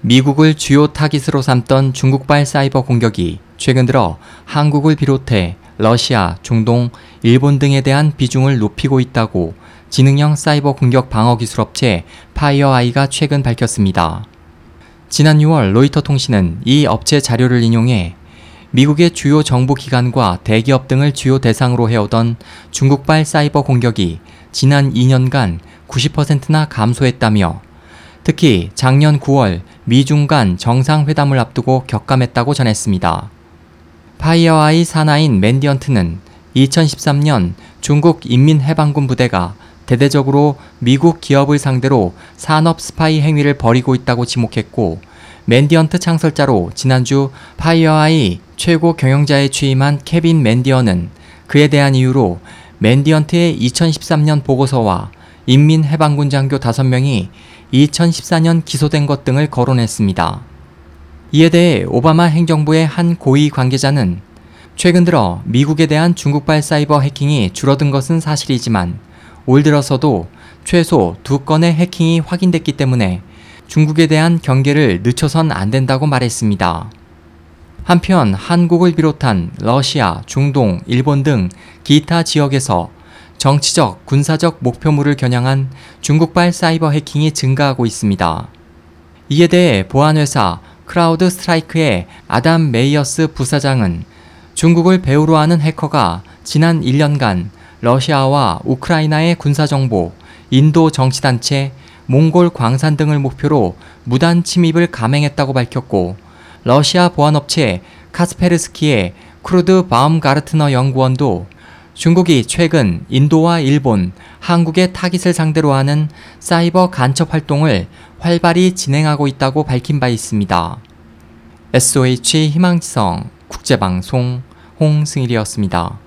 미국을 주요 타깃으로 삼던 중국발 사이버 공격이 최근 들어 한국을 비롯해 러시아, 중동, 일본 등에 대한 비중을 높이고 있다고 지능형 사이버 공격 방어 기술 업체 파이어아이가 최근 밝혔습니다. 지난 6월 로이터 통신은 이 업체 자료를 인용해 미국의 주요 정부 기관과 대기업 등을 주요 대상으로 해오던 중국발 사이버 공격이 지난 2년간 90%나 감소했다며 특히 작년 9월 미중 간 정상회담을 앞두고 격감했다고 전했습니다. 파이어아이 산하인 맨디언트는 2013년 중국 인민해방군 부대가 대대적으로 미국 기업을 상대로 산업 스파이 행위를 벌이고 있다고 지목했고 맨디언트 창설자로 지난주 파이어아이 최고 경영자에 취임한 케빈 맨디언은 그에 대한 이유로 맨디언트의 2013년 보고서와 인민해방군 장교 5명이 2014년 기소된 것 등을 거론했습니다. 이에 대해 오바마 행정부의 한 고위 관계자는 최근 들어 미국에 대한 중국발 사이버 해킹이 줄어든 것은 사실이지만 올 들어서도 최소 두 건의 해킹이 확인됐기 때문에 중국에 대한 경계를 늦춰선 안 된다고 말했습니다. 한편 한국을 비롯한 러시아, 중동, 일본 등 기타 지역에서 정치적, 군사적 목표물을 겨냥한 중국발 사이버 해킹이 증가하고 있습니다. 이에 대해 보안회사 크라우드 스트라이크의 아담 메이어스 부사장은 중국을 배후로 하는 해커가 지난 1년간 러시아와 우크라이나의 군사정보, 인도 정치단체, 몽골 광산 등을 목표로 무단 침입을 감행했다고 밝혔고 러시아 보안업체 카스페르스키의 크루드 바움가르트너 연구원도 중국이 최근 인도와 일본, 한국의 타깃을 상대로 하는 사이버 간첩 활동을 활발히 진행하고 있다고 밝힌 바 있습니다. SOH 희망지성 국제방송 홍승일이었습니다.